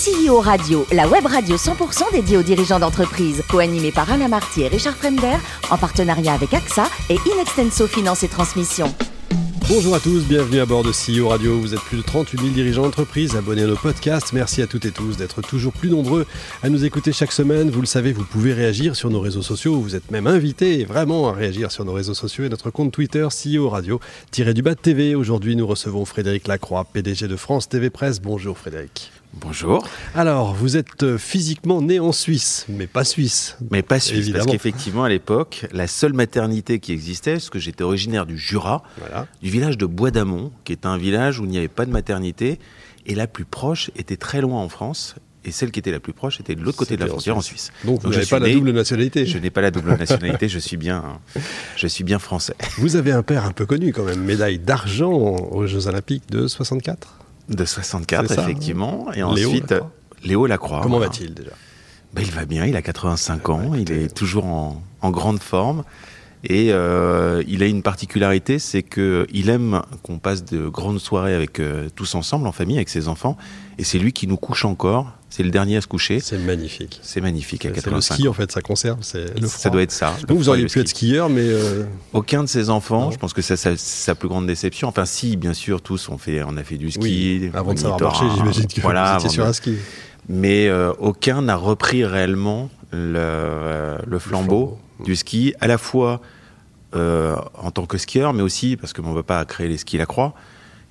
CEO Radio, la web radio 100% dédiée aux dirigeants d'entreprise, co-animée par Alain Marty et Richard Fremder, en partenariat avec AXA et Inextenso Finance et Transmission. Bonjour à tous, bienvenue à bord de CEO Radio. Vous êtes plus de 38 000 dirigeants d'entreprise abonnés à nos podcasts. Merci à toutes et tous d'être toujours plus nombreux à nous écouter chaque semaine. Vous le savez, vous pouvez réagir sur nos réseaux sociaux. Vous êtes même invités vraiment à réagir sur nos réseaux sociaux et notre compte Twitter CEO Radio du bas TV. Aujourd'hui, nous recevons Frédéric Lacroix, PDG de France TV Presse. Bonjour Frédéric. Bonjour. Alors, vous êtes euh, physiquement né en Suisse, mais pas suisse. Mais pas suisse, Évidemment. parce qu'effectivement, à l'époque, la seule maternité qui existait, parce que j'étais originaire du Jura, du village de Bois d'Amont, qui est un village où il n'y avait pas de maternité, et la plus proche était très loin en France, et celle qui était la plus proche était de l'autre côté de la frontière en Suisse. Donc, vous n'avez pas la double nationalité. Je n'ai pas la double nationalité, je suis bien, je suis bien français. Vous avez un père un peu connu quand même, médaille d'argent aux Jeux Olympiques de 64 de 64, effectivement. Et ensuite, Léo Lacroix. Comment va-t-il déjà? Ben, Il va bien, il a 85 ans, il est toujours en, grande forme. Et euh, il a une particularité, c'est qu'il aime qu'on passe de grandes soirées avec euh, tous ensemble, en famille, avec ses enfants. Et c'est lui qui nous couche encore. C'est le dernier à se coucher. C'est magnifique. C'est magnifique. C'est le ski en fait, ça conserve. Le ça doit être ça. Donc vous auriez pu être skieur, mais euh, aucun de ses enfants. Je pense que c'est sa plus grande déception. Enfin, si, bien sûr, tous on fait, on a fait du ski. avant de savoir marcher, j'imagine que voilà, vous étiez sur un ski. Mais aucun n'a repris réellement le, le, flambeau, du ski, à la fois euh, en tant que skieur, mais aussi parce que on ne veut pas créer les skis la croix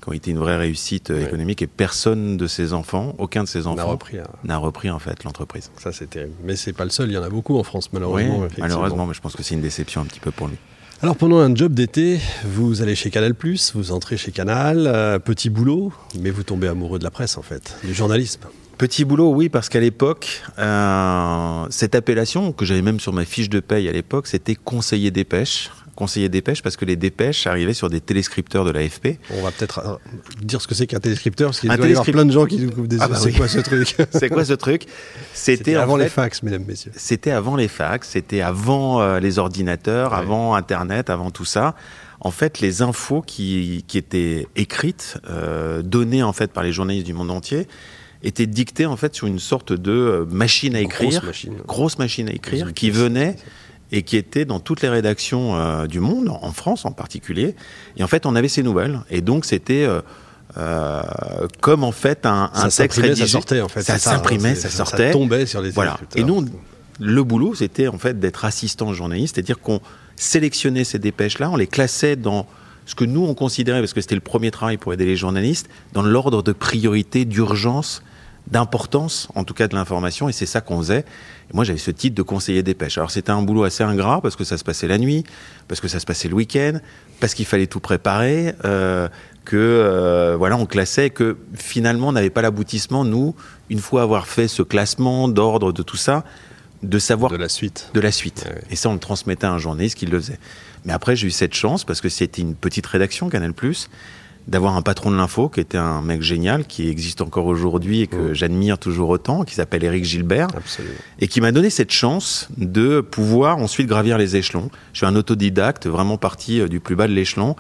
qui ont été une vraie réussite euh, économique et personne de ses enfants, aucun de ses enfants n'a repris, n'a repris en fait l'entreprise. Ça c'est terrible. Mais c'est pas le seul, il y en a beaucoup en France malheureusement. malheureusement, mais je pense que c'est une déception un petit peu pour lui. Alors pendant un job d'été, vous allez chez Canal+, vous entrez chez Canal, euh, petit boulot, mais vous tombez amoureux de la presse en fait, du journalisme. Petit boulot, oui, parce qu'à l'époque, euh, cette appellation que j'avais même sur ma fiche de paye à l'époque, c'était conseiller des pêches conseiller dépêche parce que les dépêches arrivaient sur des téléscripteurs de l'AFP. On va peut-être euh, dire ce que c'est qu'un téléscripteur parce qu'il doit y avoir plein de gens qui nous des ah bah C'est quoi ce truc C'est quoi ce truc? C'était avant les fax, mesdames, messieurs. C'était avant les fax, c'était avant euh, les ordinateurs, avant Internet, avant tout ça. En fait, les infos qui, qui étaient écrites, euh, données en fait par les journalistes du monde entier, étaient dictées en fait sur une sorte de machine à écrire, grosse machine, grosse machine à écrire, qui venait et qui était dans toutes les rédactions euh, du monde, en France en particulier. Et en fait, on avait ces nouvelles. Et donc, c'était euh, euh comme en fait un, un texte rédigé. Ça sortait en fait. Ça s'imprimait, ça, sortait. Ça tombait sur les Voilà. Et nous, le boulot, c'était en fait d'être assistant journaliste, c'est-à-dire qu'on sélectionnait ces dépêches-là, on les classait dans ce que nous on considérait, parce que c'était le premier travail pour aider les journalistes, dans l'ordre de priorité, d'urgence d'importance, en tout cas de l'information, et c'est ça qu'on faisait. Et moi, j'avais ce titre de conseiller des pêches. Alors, c'était un boulot assez ingrat parce que ça se passait la nuit, parce que ça se passait le week-end, parce qu'il fallait tout préparer, euh, que euh, voilà, on classait, que finalement, on n'avait pas l'aboutissement, nous, une fois avoir fait ce classement d'ordre de tout ça, de savoir de la suite. De la suite. Et ça, on le transmettait à un journaliste qui le faisait. Mais après, j'ai eu cette chance parce que c'était une petite rédaction Canal+ d'avoir un patron de l'info qui était un mec génial, qui existe encore aujourd'hui et que j'admire toujours autant, qui s'appelle Eric Gilbert, et qui m'a donné cette chance de pouvoir ensuite gravir les échelons. Je suis un autodidacte, vraiment parti euh, du plus bas de l'échelon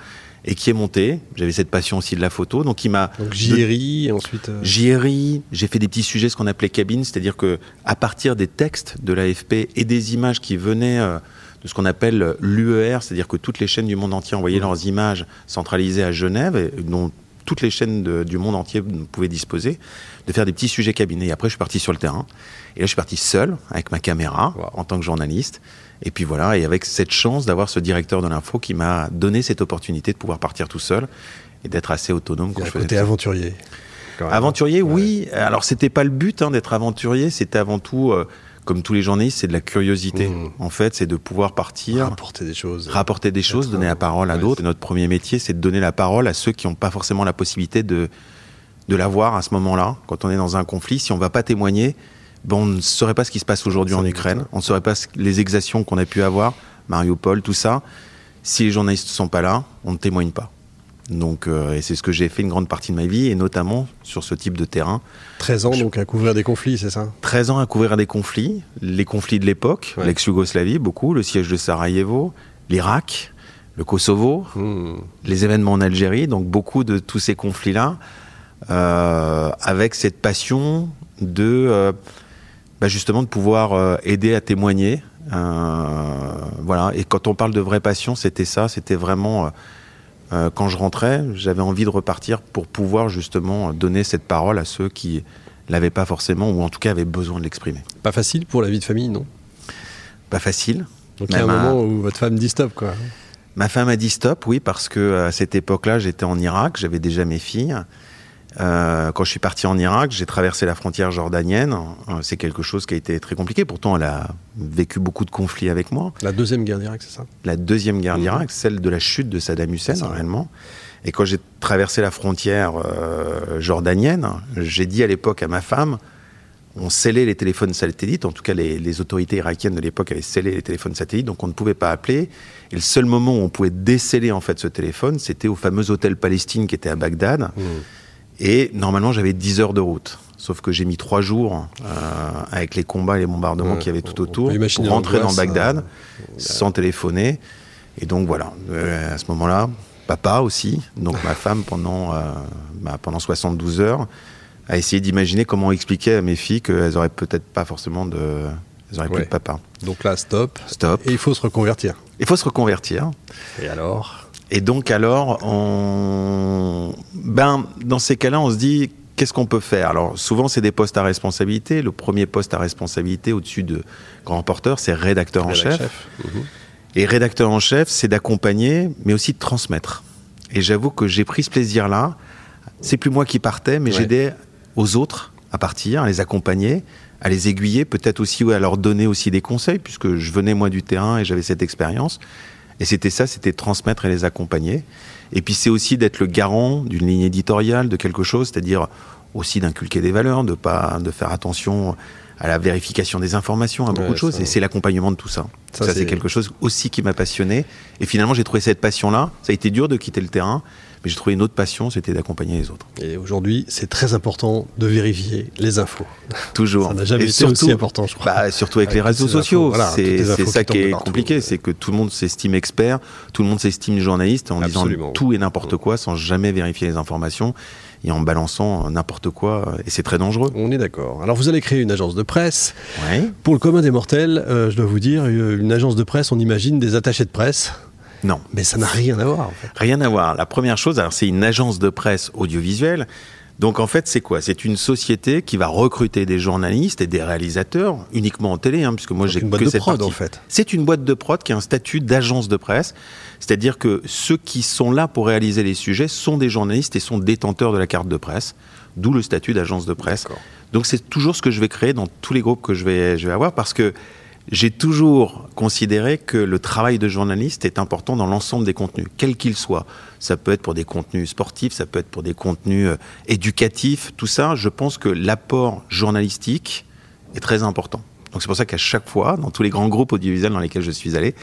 et qui est monté. J'avais cette passion aussi de la photo, donc il m'a. Donc JRI, ensuite. Euh... JRI, j'ai fait des petits sujets, ce qu'on appelait cabine, c'est-à-dire que à partir des textes de l'AFP et des images qui venaient euh, de ce qu'on appelle l'UER, c'est-à-dire que toutes les chaînes du monde entier envoyaient mmh. leurs images centralisées à Genève, et dont toutes les chaînes du monde entier pouvaient disposer, de faire des petits sujets cabinets. Et après, je suis parti sur le terrain. Et là, je suis parti seul, avec ma caméra, en tant que journaliste. Et puis voilà, et avec cette chance d'avoir ce directeur de l'info qui m'a donné cette opportunité de pouvoir partir tout seul et d'être assez autonome quand je faisais. aventurier. Aventurier, oui. Alors, c'était pas le but hein, d'être aventurier, c'était avant tout. Euh, comme tous les journalistes, c'est de la curiosité. Mmh. En fait, c'est de pouvoir partir, rapporter des choses, rapporter des choses, donner la parole à d'autres. Notre premier métier, c'est de donner la parole à ceux qui n'ont pas forcément la possibilité de de l'avoir à ce moment-là. Quand on est dans un conflit, si on ne va pas témoigner, ben on ne saurait pas ce qui se passe aujourd'hui en Ukraine. On ne saurait pas les exactions qu'on a pu avoir, Mariupol, tout ça. Si les journalistes ne sont pas là, on ne témoigne pas. Donc, euh, et c'est ce que j'ai fait une grande partie de ma vie, et notamment sur ce type de terrain. 13 ans donc à couvrir des conflits, c'est ça? 13 ans à couvrir des conflits, les conflits de l'époque, l'ex-Yougoslavie, beaucoup, le siège de Sarajevo, l'Irak, le Kosovo, hmm. les événements en Algérie, donc beaucoup de tous ces conflits-là, euh, avec cette passion de bah, justement de pouvoir aider à témoigner. voilà. Et quand on parle de vraie passion, c'était ça. C'était vraiment quand je rentrais, j'avais envie de repartir pour pouvoir justement donner cette parole à ceux qui l'avaient pas forcément ou en tout cas avaient besoin de l'exprimer. Pas facile pour la vie de famille, non? Pas facile. Donc il y a un moment où votre femme dit stop, quoi. Ma femme a dit stop, oui, parce que à cette époque-là, j'étais en Irak, j'avais déjà mes filles. Euh, quand je suis parti en Irak, j'ai traversé la frontière jordanienne. Euh, c'est quelque chose qui a été très compliqué. Pourtant, elle a vécu beaucoup de conflits avec moi. La deuxième guerre d'Irak, c'est ça? La deuxième guerre d'Irak, celle de la chute de Saddam Hussein, réellement. Et quand j'ai traversé la frontière euh, jordanienne, j'ai dit à l'époque à ma femme, on scellait les téléphones satellites, en tout cas les, autorités irakiennes de l'époque avaient scellé les téléphones satellites, donc on ne pouvait pas appeler. Et le seul moment où on pouvait déceler en fait ce téléphone, c'était au fameux hôtel Palestine qui était à Bagdad. Mmh. Et normalement j'avais 10 heures de route. Sauf que j'ai mis 3 jours euh, avec les combats et les bombardements qu'il y avait tout autour pour rentrer dans Bagdad hein. sans téléphoner. Et donc voilà, euh, à ce moment-là, papa aussi, donc ma femme pendant, euh, bah, pendant 72 heures, a essayé d'imaginer comment expliquer à mes filles qu'elles auraient peut-être pas forcément de, elles auraient plus de papa. Donc là, stop. Stop. Et il faut se reconvertir. Il faut se reconvertir. Et alors? Et donc alors, on... ben, dans ces cas-là, on se dit, qu'est-ce qu'on peut faire? Alors souvent, c'est des postes à responsabilité. Le premier poste à responsabilité au-dessus de grand porteur, c'est rédacteur en chef. Mhm. Et rédacteur en chef, c'est d'accompagner, mais aussi de transmettre. Et j'avoue que j'ai pris ce plaisir-là. C'est plus moi qui partais, mais j'aidais aux autres à partir, à les accompagner, à les aiguiller, peut-être aussi à leur donner aussi des conseils, puisque je venais moi du terrain et j'avais cette expérience. Et c'était ça, c'était transmettre et les accompagner. Et puis c'est aussi d'être le garant d'une ligne éditoriale, de quelque chose, c'est-à-dire aussi d'inculquer des valeurs, de pas, de faire attention à la vérification des informations, à beaucoup de choses. Et c'est l'accompagnement de tout ça. Ça, c'est quelque chose aussi qui m'a passionné. Et finalement, j'ai trouvé cette passion-là. Ça a été dur de quitter le terrain, mais j'ai trouvé une autre passion, c'était d'accompagner les autres. Et aujourd'hui, c'est très important de vérifier les infos. Toujours. Ça n'a jamais été surtout, aussi important, je crois. Bah, surtout avec, les réseaux sociaux. c'est ça qui, est compliqué, c'est que tout le monde s'estime expert, tout le monde s'estime journaliste en disant tout et n'importe quoi sans jamais vérifier les informations et en balançant n'importe quoi. Et c'est très dangereux. On est d'accord. Alors vous allez créer une agence de presse. Pour le commun des mortels, euh, je dois vous dire, une agence de presse, on imagine des attachés de presse. Non. Mais ça n'a rien à voir. En fait. Rien à voir. La première chose, alors c'est une agence de presse audiovisuelle. Donc en fait, c'est quoi? C'est une société qui va recruter des journalistes et des réalisateurs uniquement en télé, hein, puisque moi j'ai que de cette prod, en fait. C'est une boîte de prod qui a un statut d'agence de presse, c'est-à-dire que ceux qui sont là pour réaliser les sujets sont des journalistes et sont détenteurs de la carte de presse, d'où le statut d'agence de presse. Donc c'est toujours ce que je vais créer dans tous les groupes que je vais, je vais avoir, parce que j'ai toujours considéré que le travail de journaliste est important dans l'ensemble des contenus, quels qu'ils soient. Ça peut être pour des contenus sportifs, ça peut être pour des contenus euh, éducatifs, tout ça. Je pense que l'apport journalistique est très important. Donc c'est pour ça qu'à chaque fois, dans tous les grands groupes audiovisuels dans lesquels je suis allé,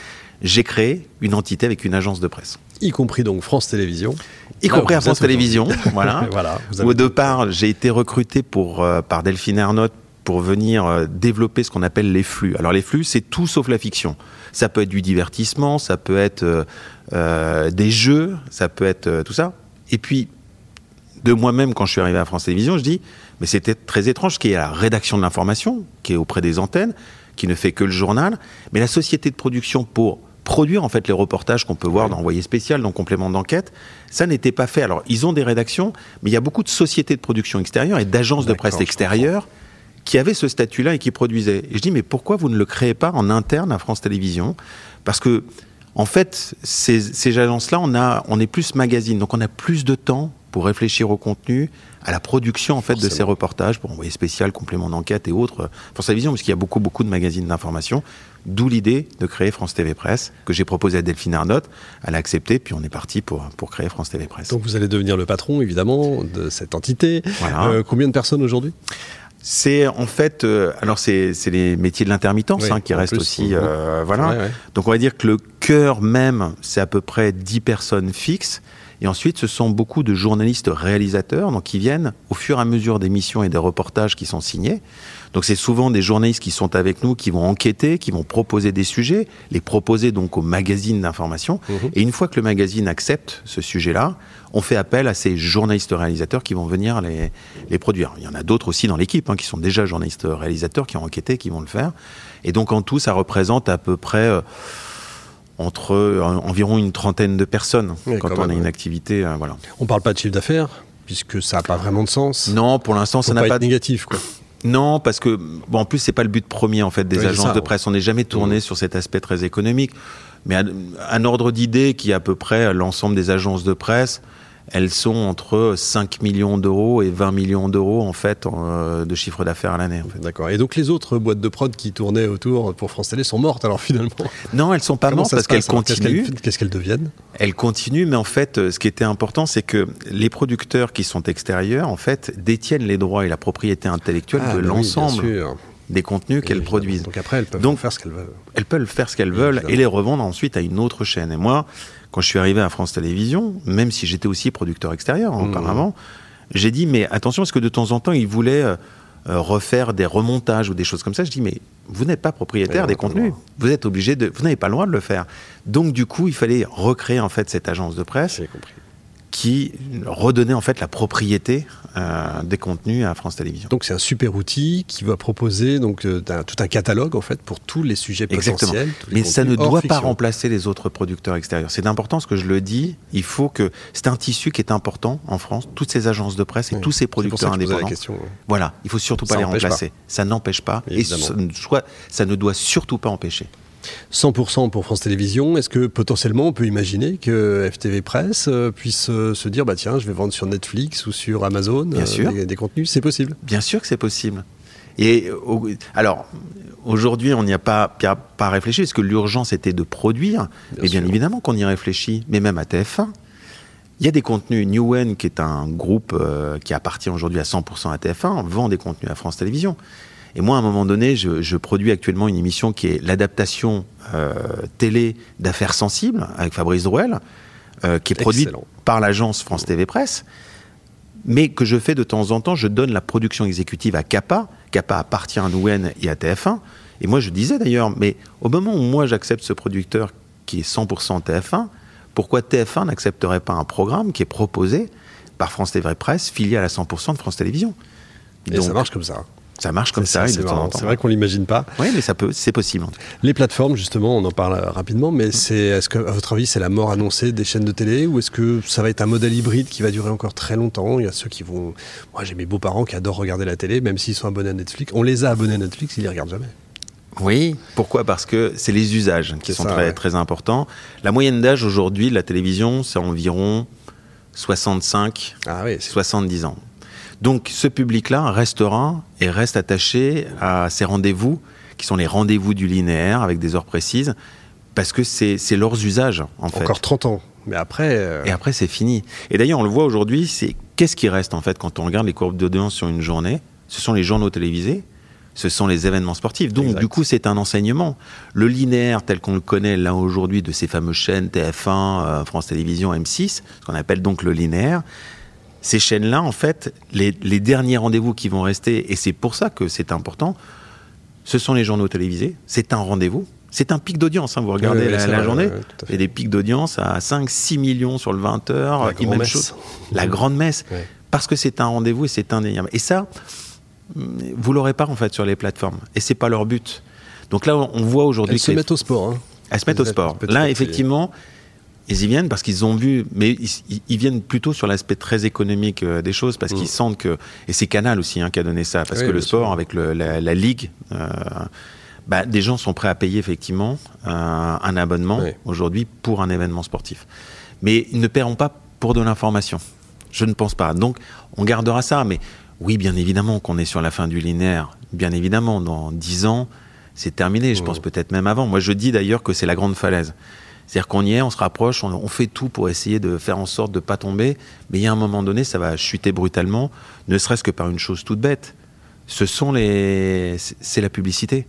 j'ai créé une entité avec une agence de presse. Y compris donc France Télévisions. Y compris à France Télévisions, voilà. voilà Au départ, j'ai été recruté pour, euh, par Delphine Ernotte pour venir euh, développer ce qu'on appelle les flux. Alors les flux, c'est tout sauf la fiction. Ça peut être du divertissement, ça peut être euh, euh, des jeux, ça peut être tout ça. Et puis, de moi-même, quand je suis arrivé à France Télévisions, je dis, mais c'était très étrange qu'il y ait la rédaction de l'information, qui est auprès des antennes, qui ne fait que le journal, mais la société de production pour produire en fait les reportages qu'on peut voir dans Envoyé spécial, dans Complément d'enquête, ça n'était pas fait. Alors ils ont des rédactions, mais il y a beaucoup de sociétés de production extérieures et d'agences de presse extérieures qui avait ce statut-là et qui produisait. Et je dis, mais pourquoi vous ne le créez pas en interne à France Télévisions? Parce que, en fait, ces, ces agences-là, on, a, on est plus magazine, donc on a plus de temps pour réfléchir au contenu, à la production en fait de ces reportages, pour envoyer spécial, complément d'enquête et autres. France Télévisions, parce qu'il y a beaucoup, beaucoup de magazines d'information. D'où l'idée de créer France TV Presse, que j'ai proposé à Delphine Arnott. Elle a accepté, puis on est parti pour, pour créer France TV Presse. Donc vous allez devenir le patron, évidemment, de cette entité. Euh, combien de personnes aujourd'hui? C'est en fait, euh, alors c'est les métiers de l'intermittence hein, qui restent aussi, euh, voilà. Donc on va dire que le cœur même, c'est à peu près 10 personnes fixes. Et ensuite, ce sont beaucoup de journalistes réalisateurs, donc qui viennent au fur et à mesure des missions et des reportages qui sont signés. Donc c'est souvent des journalistes qui sont avec nous, qui vont enquêter, qui vont proposer des sujets, les proposer donc au magazine d'information. Mhm. Et une fois que le magazine accepte ce sujet-là, on fait appel à ces journalistes réalisateurs qui vont venir les, les produire. Il y en a d'autres aussi dans l'équipe hein, qui sont déjà journalistes réalisateurs, qui ont enquêté, qui vont le faire. Et donc en tout, ça représente à peu près euh, entre euh, environ une trentaine de personnes Oui, quand quand on même, a une ouais. activité. euh, voilà. On parle pas de chiffre d'affaires, puisque ça n'a pas vraiment de sens. Non, pour l'instant, ça n'a pas pas être négatif, quoi. Non, parce que bon, en plus c'est pas le but premier en fait des Oui, agences ça, de ouais. presse. On n'est jamais tourné sur cet aspect très économique, mais un, un ordre d'idée qui est à peu près l'ensemble des agences de presse, elles sont entre 5 millions d'euros et 20 millions d'euros en fait en, euh, de chiffre d'affaires à l'année. En fait. D'accord. Et donc les autres boîtes de prod qui tournaient autour pour France Télé sont mortes alors finalement. Non, elles sont pas Comment mortes parce qu'elles Qu'est-ce continuent. qu'elles- Qu'est-ce qu'elles deviennent Elles continuent, mais en fait, euh, ce qui était important, c'est que les producteurs qui sont extérieurs, en fait, détiennent les droits et la propriété intellectuelle Ah, de bah oui, bien l'ensemble sûr. Des contenus qu'elles produisent. Donc après, elles peuvent Donc- faire ce qu'elles veulent. elles peuvent faire ce qu'elles veulent et les revendre ensuite à une autre chaîne. Et moi, quand je suis arrivé à France Télévisions, même si j'étais aussi producteur extérieur hein, Mmh. auparavant, j'ai dit mais attention parce que de temps en temps ils voulaient euh, euh, refaire des remontages ou des choses comme ça. Je dis mais vous n'êtes pas propriétaire Oui, des contenus, vous êtes obligé de, vous n'avez pas le droit de le faire. Donc du coup il fallait recréer en fait cette agence de presse J'ai compris. Qui redonnait en fait la propriété euh, des contenus à France Télévisions. Donc c'est un super outil qui va proposer donc euh, un- tout un catalogue en fait pour tous les sujets Exactement. potentiels. tous les Mais ça ne doit pas remplacer les autres producteurs extérieurs. C'est important ce que je le dis. Il faut que c'est un tissu qui est important en France. Toutes ces agences de presse et Oui. tous ces producteurs posais la indépendants. question. ouais. Voilà, il faut surtout pas les remplacer. Ça n'empêche pas. Et ça, soit, ça ne doit surtout pas empêcher. 100% pour France Télévisions. Est-ce que potentiellement on peut imaginer que FTV Presse euh, puisse euh, se dire bah tiens je vais vendre sur Netflix ou sur Amazon Bien sûr. des, des contenus C'est possible? Bien sûr que c'est possible. Et au- alors, aujourd'hui, on n'y a pas, a pas réfléchi, parce que l'urgence était de produire. Bien et bien évidemment qu'on y réfléchit, mais même à TF1. Il y a des contenus. Newen, qui est un groupe euh, qui appartient aujourd'hui à 100% à TF1, vend des contenus à France Télévisions. Et moi, à un moment donné, je, je produis actuellement une émission qui est l'adaptation euh, télé d'affaires sensibles avec Fabrice Drouel, euh, qui est produite par l'agence France TV Presse mais que je fais de temps en temps. Je donne la production exécutive à Kappa. Kappa appartient à Newen et à TF1. Et moi, je disais d'ailleurs, mais au moment où moi j'accepte ce producteur qui est 100% TF1, pourquoi TF1 n'accepterait pas un programme qui est proposé par France TV Presse, filiale à 100% de France Télévisions? Et Donc, ça marche comme ça. Ça marche comme ça, et c'est vrai qu'on l'imagine pas. Oui, mais ça peut, c'est possible. en tout cas. Les plateformes, justement, on en parle euh, rapidement, mais c'est, est-ce que, à votre avis, c'est la mort annoncée des chaînes de télé ou est-ce que ça va être un modèle hybride qui va durer encore très longtemps? Il y a ceux qui vont. Moi, j'ai mes beaux-parents qui adorent regarder la télé, même s'ils sont abonnés à Netflix. On les a abonnés à Netflix, ils les regardent jamais. Oui. Pourquoi? Parce que c'est les usages qui sont ça, très, ouais. très importants. La moyenne d'âge aujourd'hui de la télévision, c'est environ 65 Ah oui, c'est 70 ans. Donc ce public-là restera et reste attaché à ces rendez-vous qui sont les rendez-vous du linéaire avec des heures précises parce que c'est leurs usages en fait. encore 30 ans. Mais après. euh, Et après c'est fini. Et d'ailleurs on le voit aujourd'hui, c'est qu'est-ce qui reste en fait quand on regarde les courbes d'audience sur une journée? Ce sont les journaux télévisés. Ce sont les événements sportifs. Donc, Exact. du coup, c'est un enseignement. Le linéaire, tel qu'on le connaît là aujourd'hui, de ces fameuses chaînes TF1, euh, France Télévisions, M6, ce qu'on appelle donc le linéaire, ces chaînes-là, en fait, les, les derniers rendez-vous qui vont rester, et c'est pour ça que c'est important, ce sont les journaux télévisés. C'est un rendez-vous. C'est un pic d'audience. hein. Vous regardez la, journée, il y a des pics d'audience à 5, 6 millions sur le 20 heures. La même chose. La grande messe. Parce que c'est un rendez-vous et c'est indéniable. Et ça, vous l'aurez pas en fait sur les plateformes. Et c'est pas leur but. Donc là, on voit aujourd'hui Elles se mettent au sport. hein. elles se mettent au sport. Là, effectivement, ils y viennent parce qu'ils ont vu, mais ils, ils viennent plutôt sur l'aspect très économique euh, des choses parce Mm. qu'ils sentent que, et c'est Canal aussi hein, qui a donné ça, parce Oui, que le sport sûr. avec le- la, la ligue, euh, bah, des gens sont prêts à payer effectivement euh, un abonnement Oui. aujourd'hui pour un événement sportif. Mais ils ne paieront pas pour de l'information. Je ne pense pas. Donc, on gardera ça. Mais oui, bien évidemment qu'on est sur la fin du linéaire. Bien évidemment, dans 10 ans, c'est terminé. Je Mmh. pense peut-être même avant. Moi, je dis d'ailleurs que c'est la grande falaise. C'est-à-dire qu'on y est, on se rapproche, on, on fait tout pour essayer de faire en sorte de ne pas tomber. Mais il y a un moment donné, ça va chuter brutalement, ne serait-ce que par une chose toute bête. Ce sont les, c'est- la publicité.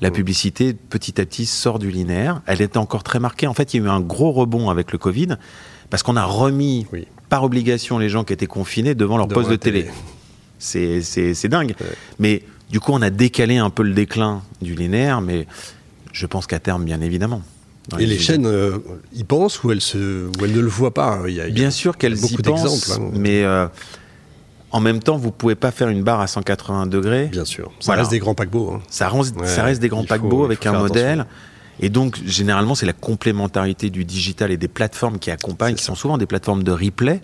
La Mmh. publicité, petit à petit, sort du linéaire. Elle était encore très marquée. En fait, il y a eu un gros rebond avec le Covid. parce qu'on a remis Oui. par obligation les gens qui étaient confinés devant leur Devant poste de télé. télé. C'est dingue. Ouais. Mais du coup, on a décalé un peu le déclin du linéaire, mais je pense qu'à terme, bien évidemment. Et les chaînes euh, y pensent ou elles, se, ou elles ne le voient pas Il y a- il y a Bien sûr qu'elles y beaucoup pensent, d'exemples. hein. mais euh, en même temps, vous pouvez pas faire une barre à 180 degrés. Bien sûr. Ça Voilà. reste des grands paquebots. hein. Ça, reste- Ouais, ça reste des grands faut- paquebots avec un modèle. attention. Et donc, généralement, c'est la complémentarité du digital et des plateformes qui accompagnent, qui. Hmm. sont souvent des plateformes de replay,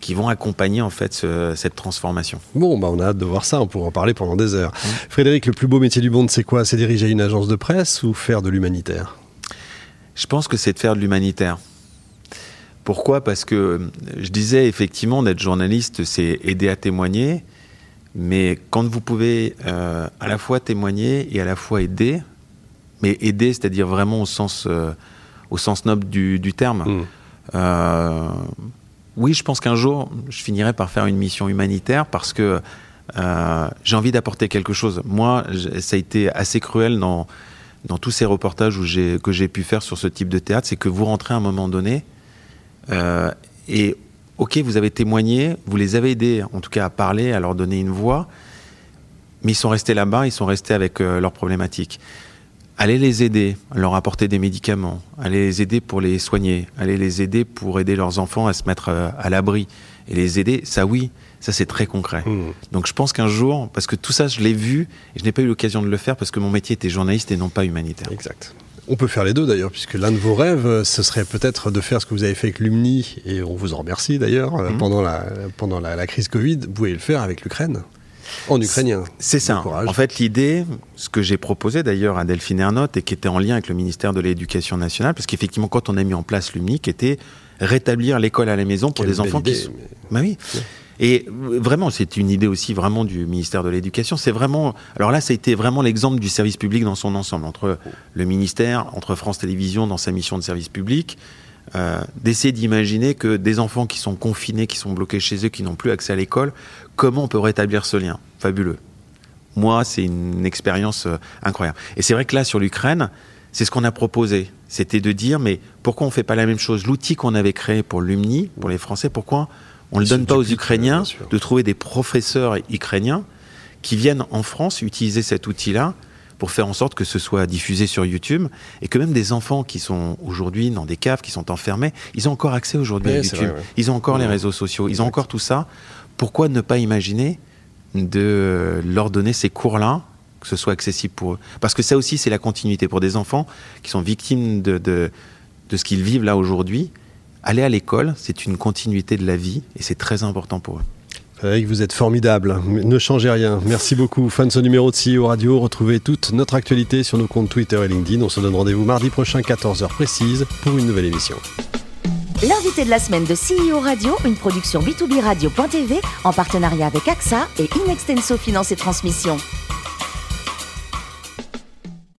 qui vont accompagner en fait ce- cette transformation. Bon, bah on a hâte de voir ça, on pourra en parler pendant des heures. Mmh. Frédéric, le plus beau métier du monde, c'est quoi? C'est diriger une agence de presse ou faire de l'humanitaire? Je pense que c'est de faire de l'humanitaire. Pourquoi? Parce que je disais effectivement d'être journaliste, c'est aider à témoigner, mais quand vous pouvez euh, à la fois témoigner et à la fois aider, mais aider, c'est-à-dire vraiment au sens, euh, au sens noble du, du terme. Mm. Euh, oui, je pense qu'un jour, je finirai par faire une mission humanitaire parce que j'ai envie d'apporter quelque chose. Moi, ça a été assez cruel dans, dans tous ces reportages où que j'ai pu faire sur ce type de théâtre, c'est que vous rentrez à un moment donné euh, et, ok, vous avez témoigné, vous les avez aidés, en tout cas à parler, à leur donner une voix, mais ils sont restés là-bas, ils sont restés avec euh, leurs problématiques. Allez les aider, leur apporter des médicaments, allez les aider pour les soigner, allez les aider pour aider leurs enfants à se mettre euh, à l'abri. Et les aider, ça oui, ça c'est très concret. Mm. Donc je pense qu'un jour, parce que tout ça je l'ai vu, et je n'ai pas eu l'occasion de le faire parce que mon métier était journaliste et non pas humanitaire. Exact. On peut faire les deux d'ailleurs, puisque l'un de vos rêves, euh, ce serait peut-être de faire ce que vous avez fait avec l'UMNI, et on vous en remercie d'ailleurs, euh, Mhm. pendant, la, pendant la, la crise Covid. Vous pouvez le faire avec l'Ukraine, en ukrainien. C'est ça. Courage. En fait, l'idée, ce que j'ai proposé d'ailleurs à Delphine Ernotte et qui était en lien avec le ministère de l'Éducation nationale, parce qu'effectivement, quand on a mis en place l'UMNIC, était rétablir l'école à la maison pour Quelle des enfants qui sont... mais- Bah oui. Et vraiment, c'est une idée aussi vraiment du ministère de l'Éducation. C'est vraiment. Alors là, ça a été vraiment l'exemple du service public dans son ensemble, entre le ministère, entre France Télévisions dans sa mission de service public, euh, d'essayer d'imaginer que des enfants qui sont confinés, qui sont bloqués chez eux, qui n'ont plus accès à l'école, comment on peut rétablir ce lien Fabuleux? Moi, c'est une expérience euh, incroyable. Et c'est vrai que là, sur l'Ukraine, c'est ce qu'on a proposé. C'était de dire, mais pourquoi on ne fait pas la même chose? L'outil qu'on avait créé pour l'UMNI, pour les Français, pourquoi on ne donne pas aux Ukrainiens sûr. de trouver des professeurs ukrainiens qui viennent en France utiliser cet outil-là pour faire en sorte que ce soit diffusé sur YouTube et que même des enfants qui sont aujourd'hui dans des caves, qui sont enfermés, ils ont encore accès aujourd'hui à YouTube. vrai, ouais. Ils ont encore les réseaux sociaux, ils ont encore tout ça. Pourquoi ne pas imaginer de leur donner ces cours-là, que ce soit accessible pour eux? Parce que ça aussi, c'est la continuité pour des enfants qui sont victimes de, de, de ce qu'ils vivent là aujourd'hui. Aller à l'école, c'est une continuité de la vie et c'est très important pour eux. Frédéric, vous êtes formidable. Ne changez rien. Merci beaucoup. Fin de ce numéro de CEO Radio. Retrouvez toute notre actualité sur nos comptes Twitter et LinkedIn. On se donne rendez-vous mardi prochain, 14h précise, pour une nouvelle émission. L'invité de la semaine de CEO Radio, une production B2B Radio.tv en partenariat avec AXA et Inextenso Finance et Transmission.